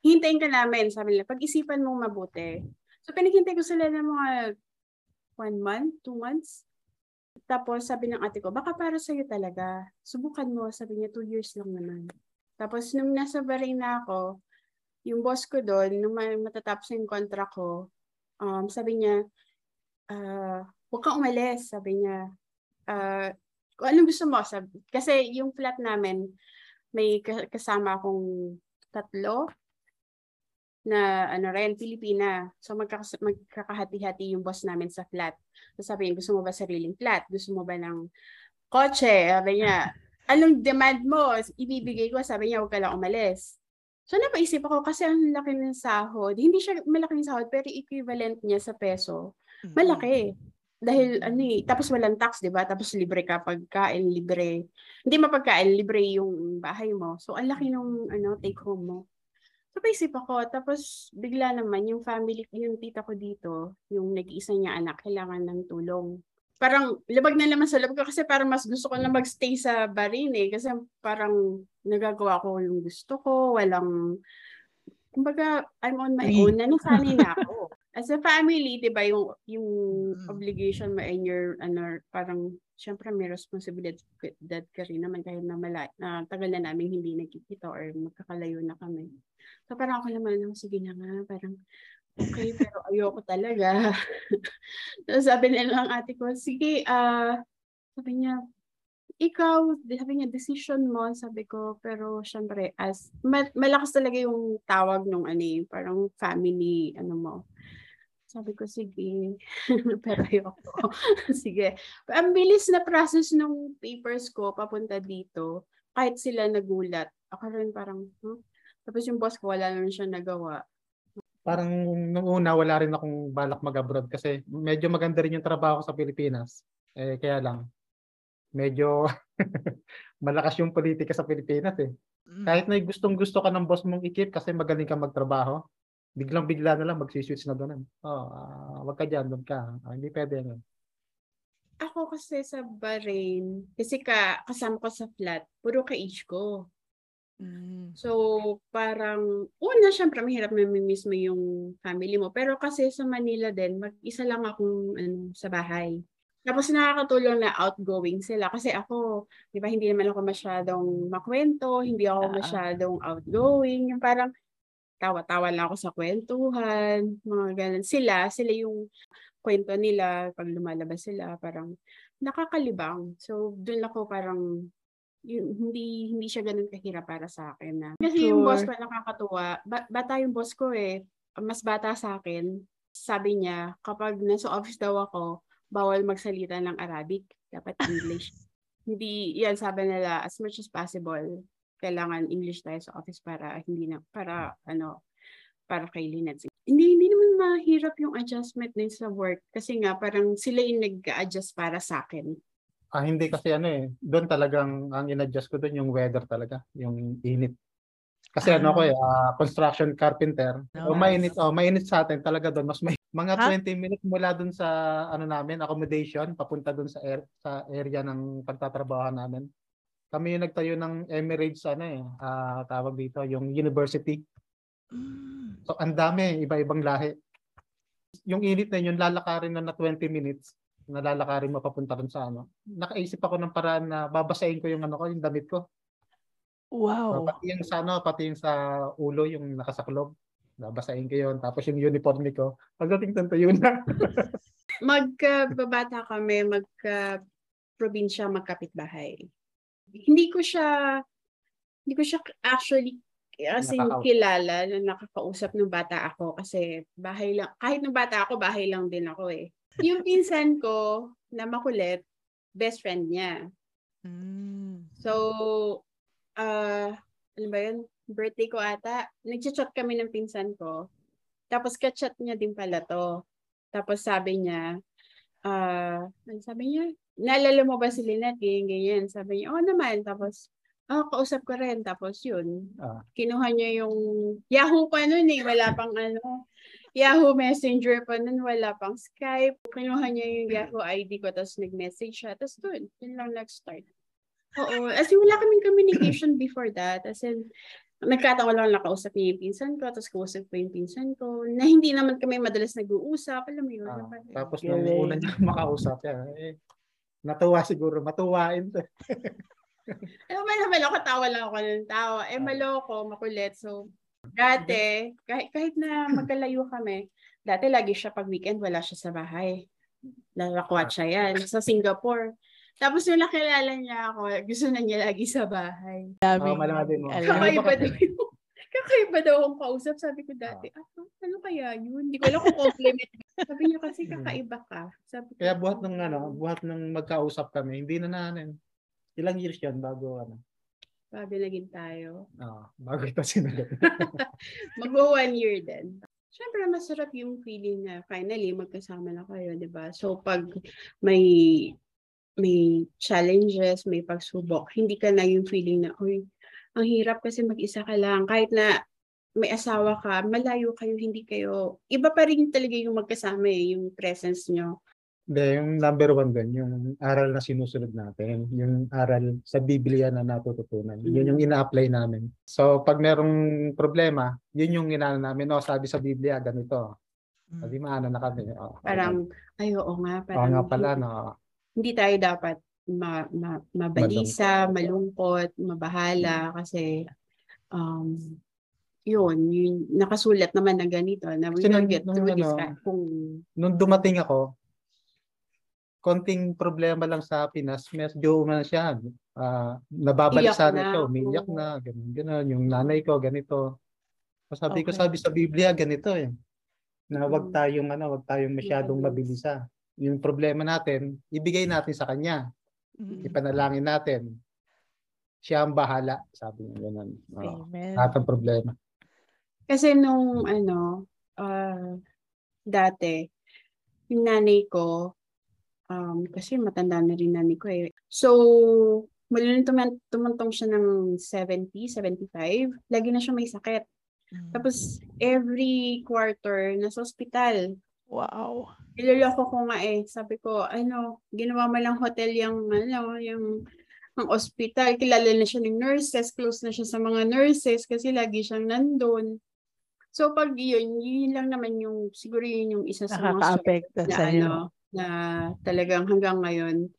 Hintayin ka namin, sabi nila, pag-isipan mong mabuti. So pinaghintay ko sila ng mga one month, two months. Tapos sabi ng ate ko, baka para sa'yo talaga. Subukan mo, sabi niya, two years lang naman. Tapos nung nasa Bahrain na ako, yung boss ko doon, nung ma- matatapos yung contract ko, um, sabi niya, ah, huwag kang umalis, sabi niya. Ah, kung anong gusto mo, sabi. Kasi yung flat namin, may ka- kasama akong tatlo na ano rin, Pilipina. So magkakas- magkakahati-hati yung boss namin sa flat. So sabi niya, gusto mo ba sariling flat? Gusto mo ba ng kotse? Sabi niya, anong demand mo? Ibibigay ko. Sabi niya, huwag ka lang umalis. So napaisip ako kasi ang laki ng sahod. Hindi siya malaki ng sahod pero equivalent niya sa peso. Mm. Malaki. Dahil ano eh, tapos walang tax, 'di ba? Tapos libre ka pagkain, libre. Hindi mapagkain, libre yung bahay mo. So ang laki nung ano take home mo. Napaisip ako, tapos bigla naman yung family, yung tita ko dito, yung nag-iisa niya anak, kailangan ng tulong. Parang labag na naman sa loob ko kasi parang mas gusto ko na magstay sa Barin eh. Kasi parang nagagawa ko yung gusto ko, walang, kumbaga, I'm on my own, na nasanay na ako. As a family, di ba, yung, yung obligation mo and your, ano, parang, syempre may responsibilidad ka rin naman kahit na, mala, na tagal na namin hindi nagkikita or magkakalayo na kami. So parang ako naman, oh, sige na nga, parang, okay, pero ayoko talaga. so sabi nila ng ate ko, sige, ah, uh, sabi niya, ikaw, sabi niya, decision mo, sabi ko, pero syempre, as, malakas talaga yung tawag nung ano eh, parang family, ano mo, sabi ko, sige. Pero ayoko. sige. Ang bilis na process ng papers ko papunta dito. Kahit sila nagulat. Ako rin parang, huh? Tapos yung boss ko, wala naman siya nagawa. Parang nung una, wala rin akong balak mag-abroad kasi medyo maganda rin yung trabaho ko sa Pilipinas. Eh, kaya lang, medyo malakas yung politika sa Pilipinas eh. Mm. Kahit na gustong gusto ka ng boss mong ikip kasi magaling ka magtrabaho, biglang bigla na lang magsiswitch na doon. Oh, uh, wag ka diyan, doon ka. Uh, hindi pwede yan. Ako kasi sa Bahrain, kasi ka, kasama ko sa flat, puro ka-age ko. Mm. So, parang, una, syempre, mahirap mamimiss mo yung family mo. Pero kasi sa Manila din, mag-isa lang akong ano, sa bahay. Tapos nakakatulong na outgoing sila. Kasi ako, di ba, hindi naman ako masyadong makwento, hindi ako masyadong outgoing. Yung parang, tawa-tawa lang ako sa kwentuhan, mga ganun. Sila, sila yung kwento nila, pag lumalabas sila, parang nakakalibang. So, doon ako parang yun, hindi hindi siya ganun kahirap para sa akin na. Kasi sure. yung boss ko nakakatuwa. Ba- bata yung boss ko eh. Mas bata sa akin. Sabi niya, kapag nasa office daw ako, bawal magsalita ng Arabic. Dapat English. hindi, yan sabi nila, as much as possible, kailangan English tayo sa office para hindi na para ano para kay Lynette. Hindi hindi naman mahirap yung adjustment din sa work kasi nga parang sila yung nag-adjust para sa akin. Ah, hindi kasi ano eh. Doon talagang ang in-adjust ko doon yung weather talaga, yung init. Kasi ah. ano ko eh, uh, construction carpenter. Nice. O mainit, oh, mainit sa atin talaga doon. Mas may mga huh? 20 minutes mula doon sa ano namin, accommodation papunta doon sa air, sa area ng pagtatrabaho namin kami yung nagtayo ng Emirates ano eh, uh, tawag dito, yung university. Mm. So ang dami, iba-ibang lahi. Yung init na yun, lalakarin na na 20 minutes, nalalakarin mo papunta rin sa ano. Nakaisip ako ng paraan na babasahin ko yung ano ko, yung damit ko. Wow. Uh, pati yung sa ano, pati yung sa ulo, yung nakasaklob. Babasahin ko yun. Tapos yung uniform ko, pagdating tanto yun na. Magkababata kami, magka probinsya, magkapitbahay hindi ko siya hindi ko siya actually as in kilala na nakakausap ng bata ako kasi bahay lang kahit nung bata ako bahay lang din ako eh. Yung pinsan ko na makulit, best friend niya. Mm. So uh ano ba yun? Birthday ko ata. Nagchat kami ng pinsan ko. Tapos kachat niya din pala to. Tapos sabi niya, uh, ano sabi niya? Naalala mo ba si Lynette? Ganyan, ganyan. Sabi niya, oh naman. Tapos, oh, kausap ko rin. Tapos yun, ah. kinuha niya yung Yahoo pa nun eh. Wala pang ano. Yahoo Messenger pa nun. Wala pang Skype. Kinuha niya yung Yahoo ID ko. Tapos nag-message siya. Tapos dun, yun lang nag-start. Oo. As in, wala kaming communication before that. As in, nagkataon lang nakausap niya yung pinsan ko, tapos kausap ko yung pinsan ko, na hindi naman kami madalas nag-uusap, alam mo yun. Ah, tapos nung una niya makausap, yan, eh, Natuwa siguro, matuwain to. Ano ba naman ako, tawa lang ako ng tawa. Eh, ah. maloko, makulit. So, dati, kahit, kahit na magkalayo kami, dati lagi siya pag weekend, wala siya sa bahay. Lalakwat siya yan. Sa Singapore. Tapos yung nakilala niya ako, gusto na niya lagi sa bahay. Dami. Oh, malama din mo. Kakaiba daw yung, kakaiba daw akong kausap. Sabi ko dati, ah, ano kaya yun? Hindi ko alam kung compliment sabi niya kasi hmm. kakaiba ka. Sabi Kaya buhat ng ano, buhat ng magkausap kami, hindi na nanin. Ilang years yan bago ano? Bago naging tayo. Oo, oh, bago ito sinagot. Magwa one year din. Siyempre, masarap yung feeling na finally magkasama na kayo, di ba? So, pag may may challenges, may pagsubok, hindi ka na yung feeling na, uy, ang hirap kasi mag-isa ka lang. Kahit na may asawa ka, malayo kayo, hindi kayo, iba pa rin talaga yung magkasama eh, yung presence nyo. Hindi, yung number one doon, yung aral na sinusunod natin, yung aral sa Biblia na natututunan. Yun yung ina-apply namin. So, pag merong problema, yun yung inaano namin, no, sabi sa Biblia, ganito. Sabi maano na kami. Oh, Parang, ay oo nga, Oo parang nga pala, no. hindi tayo dapat ma, ma, mabalisa, malungkot, mabahala kasi um, yun, yun, nakasulat naman na ganito na we Kasi will get nung through this ano, kung Nung dumating ako, konting problema lang sa Pinas, medyo umano siya, ah, nababalisa na na, siya, umiiyak oo. na, ganun, ganun. Yung nanay ko, ganito. So, sabi ko, Okay. sabi sa Biblia, ganito eh. Na wag Mm. tayong, ano, wag tayong masyadong Mabilis. mabilisa. Yung problema natin, ibigay natin sa Kanya. Ipanalangin natin. Siya ang bahala, sabi niya ganun. Oo. Amen. Lahat ng problema. Kasi nung ano, ah, dati, yung nanay ko, um, kasi matanda na rin nanay ko eh. So, mula nung tuman- tumantong siya ng 70, 75, lagi na siya may sakit. Mm. Tapos, every quarter, nasa ospital. Wow. Niloloko ko nga eh. Sabi ko, ano, ginawa mo lang hotel yung, ano, yung, ang ospital. Kilala na siya ng nurses, close na siya sa mga nurses kasi lagi siyang nandun. So pag yun, yun lang naman yung, siguro yun yung isa sa mga na sa ano, na talagang hanggang ngayon,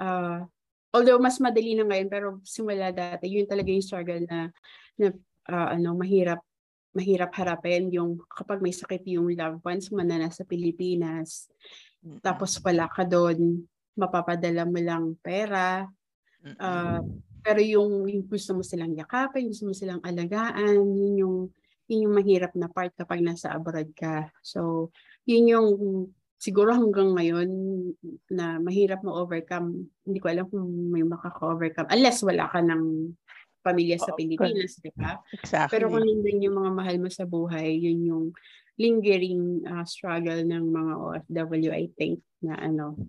ah, although mas madali na ngayon, pero simula dati, yun talaga yung struggle na, na ah, ano, mahirap mahirap harapin yung kapag may sakit yung loved ones mo na nasa Pilipinas, tapos wala ka doon, mapapadala mo lang pera, ah, pero yung, yung gusto mo silang yakapin, gusto mo silang alagaan, yun yung, yun yung mahirap na part kapag nasa abroad ka. So, yun yung siguro hanggang ngayon na mahirap ma-overcome. Hindi ko alam kung may makaka-overcome unless wala ka ng pamilya sa Oo, Pilipinas, di ba? Exactly. Pero kung nandun yung mga mahal mo sa buhay, yun yung lingering ah, struggle ng mga OFW, I think, na ano,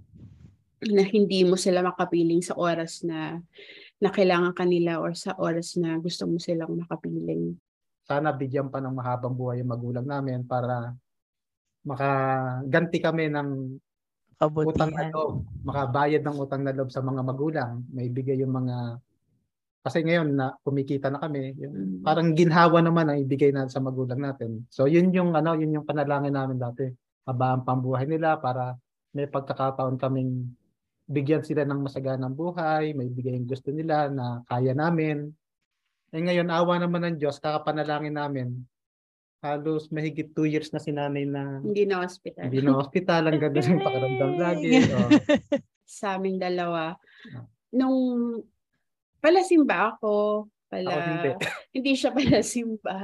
na hindi mo sila makapiling sa oras na na kailangan kanila or sa oras na gusto mo silang makapiling. Sana bigyan pa ng mahabang buhay yung magulang namin para makaganti kami ng utang na kabutihan. loob, makabayad ng utang na loob sa mga magulang, may bigay yung mga kasi ngayon na kumikita na kami, yung Mm. parang ginhawa naman ang ibigay natin sa magulang natin. So yun yung ano, yun yung panalangin namin dati. Haba ang pambuhay nila para may pagkakataon kaming bigyan sila ng masaganang buhay, may bigay yung gusto nila na kaya namin. Eh ngayon, awa naman ng Diyos, kakapanalangin namin. Halos mahigit two years na si nanay na Hindi na hospital. hindi na hospital, ang ganda ng pakiramdam lagi. Oh. sa aming dalawa. Ah. Nung palasimba ako, pala, Ako hindi. hindi siya palasimba.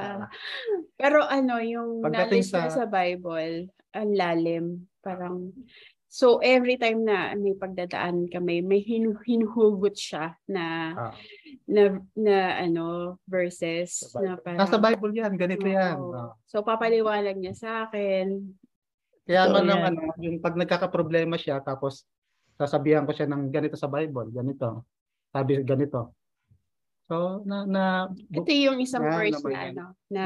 Pero ano, yung Pagdating knowledge sa- sa Bible, ang lalim. Parang, so every time na may pagdadaan kami, may hinu- hinuhugot siya na, Ah. Na, na ano, verses. Sa Na parang, Nasa Bible yan, ganito yan. Oh. So papaliwanag niya sa akin. Kaya Totoo man lang, yan. ano, yung pag nagkakaproblema siya, tapos sasabihan ko siya ng ganito sa Bible, ganito. Sabi ganito. So, na, na, Ito yung isang Yan verse na yan. ano, na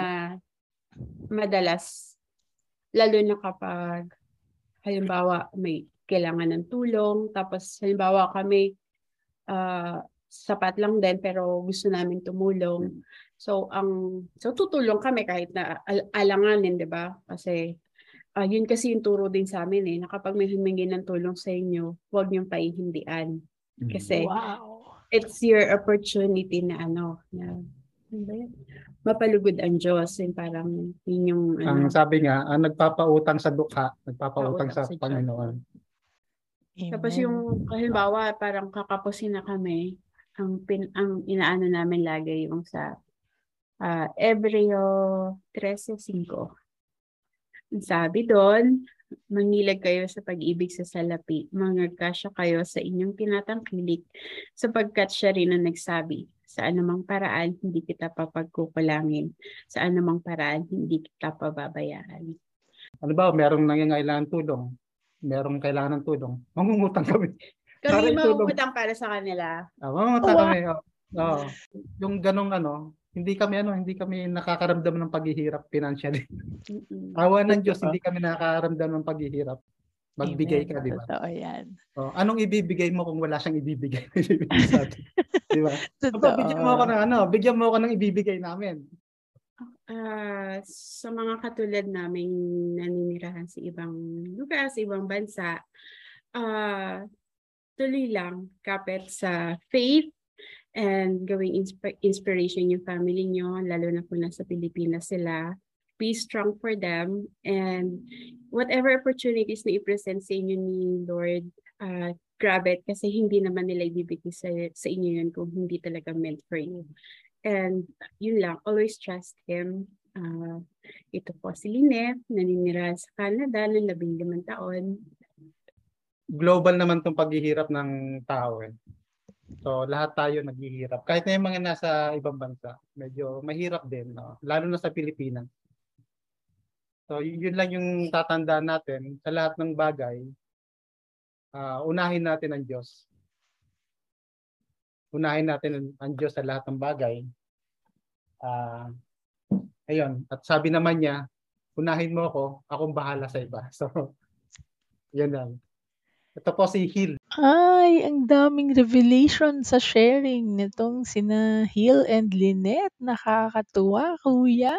madalas, lalo na kapag, halimbawa, may kailangan ng tulong, tapos halimbawa kami, ah, sapat lang din pero gusto namin tumulong. So ang so tutulong kami kahit na al- alanganin, 'di ba? Kasi ah, yun kasi yung turo din sa amin eh, na kapag may humingi ng tulong sa inyo, huwag niyong paihindian. Kasi Wow. it's your opportunity na ano, na ano mapalugod ang Diyos. Yung parang yun yung ang ano, sabi nga, ang nagpapautang sa dukha, nagpapautang Pautang sa sa. Panginoon. Tapos Amen. yung halimbawa parang kakapusin na kami, ang pin, ang inaano namin lagi yung sa uh, Ebreo 13:5. Ang Sabi doon, mangilag kayo sa pag-ibig sa salapi, mangagkasya kayo sa inyong tinatangkilik, sapagkat siya rin ang nagsabi, sa anumang paraan hindi kita papagkukulangin, sa anumang paraan hindi kita pababayaan. Ano ba, merong nangangailangan tulong, merong kailangan ng tulong, mangungutang kami. Kami mangungutang para sa kanila. Ah, mangungutang Wow. kami. Oh. Oo. Yung ganong ano, hindi kami ano, hindi kami nakakaramdam ng paghihirap financially. Awa ng Diyos, hindi kami nakakaramdam ng paghihirap. Magbigay Amen. ka, di ba? Totoo yan. Oh, anong ibibigay mo kung wala siyang ibibigay? sa atin? di ba? So, Totoo. bigyan mo ako ng ano, bigyan mo ako ng ibibigay namin. Ah, sa mga katulad naming naninirahan sa ibang lugar, sa ibang bansa, ah tuloy lang kapit sa faith and gawing insp- inspiration yung family nyo, lalo na kung nasa Pilipinas sila. Be strong for them and whatever opportunities na i-present sa inyo ni Lord, uh, grab it kasi hindi naman nila ibibigay sa, sa inyo yun kung hindi talaga meant for you. And yun lang, always trust Him. Uh, ito po si Linef, naninira sa Canada ng labing limang taon. Global naman tong paghihirap ng tao eh. So lahat tayo naghihirap. Kahit na yung mga nasa ibang bansa, medyo mahirap din, no? lalo na sa Pilipinas. So yun lang yung tatandaan natin sa lahat ng bagay. Uh, unahin natin ang Diyos. Unahin natin ang, Diyos sa lahat ng bagay. Uh, ayun, at sabi naman niya, unahin mo ako, akong bahala sa iba. So, yun lang. Ito po si Hill. Ay, ang daming revelation sa sharing nitong sina Hill and Lynette. Nakakatuwa, kuya.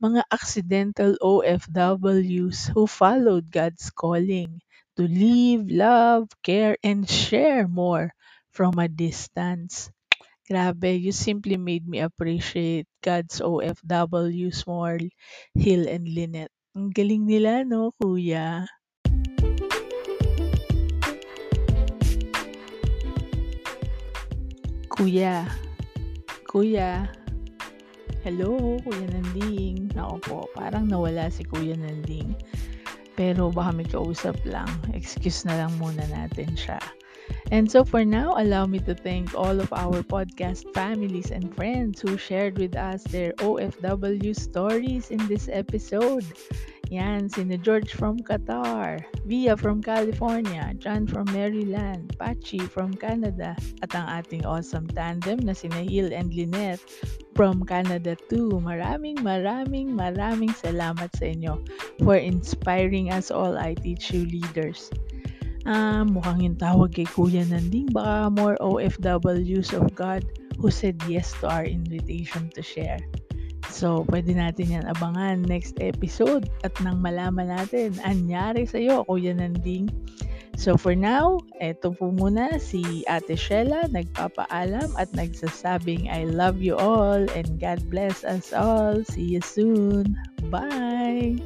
Mga accidental OFWs who followed God's calling to live, love, care, and share more from a distance. Grabe, you simply made me appreciate God's OFWs more, Hill and Lynette. Ang galing nila, no, kuya? Kuya. Kuya. Hello, Kuya Nanding. Ako po, parang nawala si Kuya Nanding. Pero baka may kausap lang. Excuse na lang muna natin siya. And so for now, allow me to thank all of our podcast families and friends who shared with us their OFW stories in this episode. Yan, sina George from Qatar, Via from California, John from Maryland, Pachi from Canada, at ang ating awesome tandem na sina Hill and Lynette from Canada too. Maraming maraming maraming salamat sa inyo for inspiring us all ITCU leaders. Ah, mukhang yung tawag kay Kuya Nanding, baka more OFWs of God who said yes to our invitation to share. So, pwede natin yan abangan next episode at nang malaman natin anyari sa'yo, Kuya Nanding. So for now, eto po muna si Ate Shella nagpapaalam at nagsasabing I love you all and God bless us all. See you soon. Bye!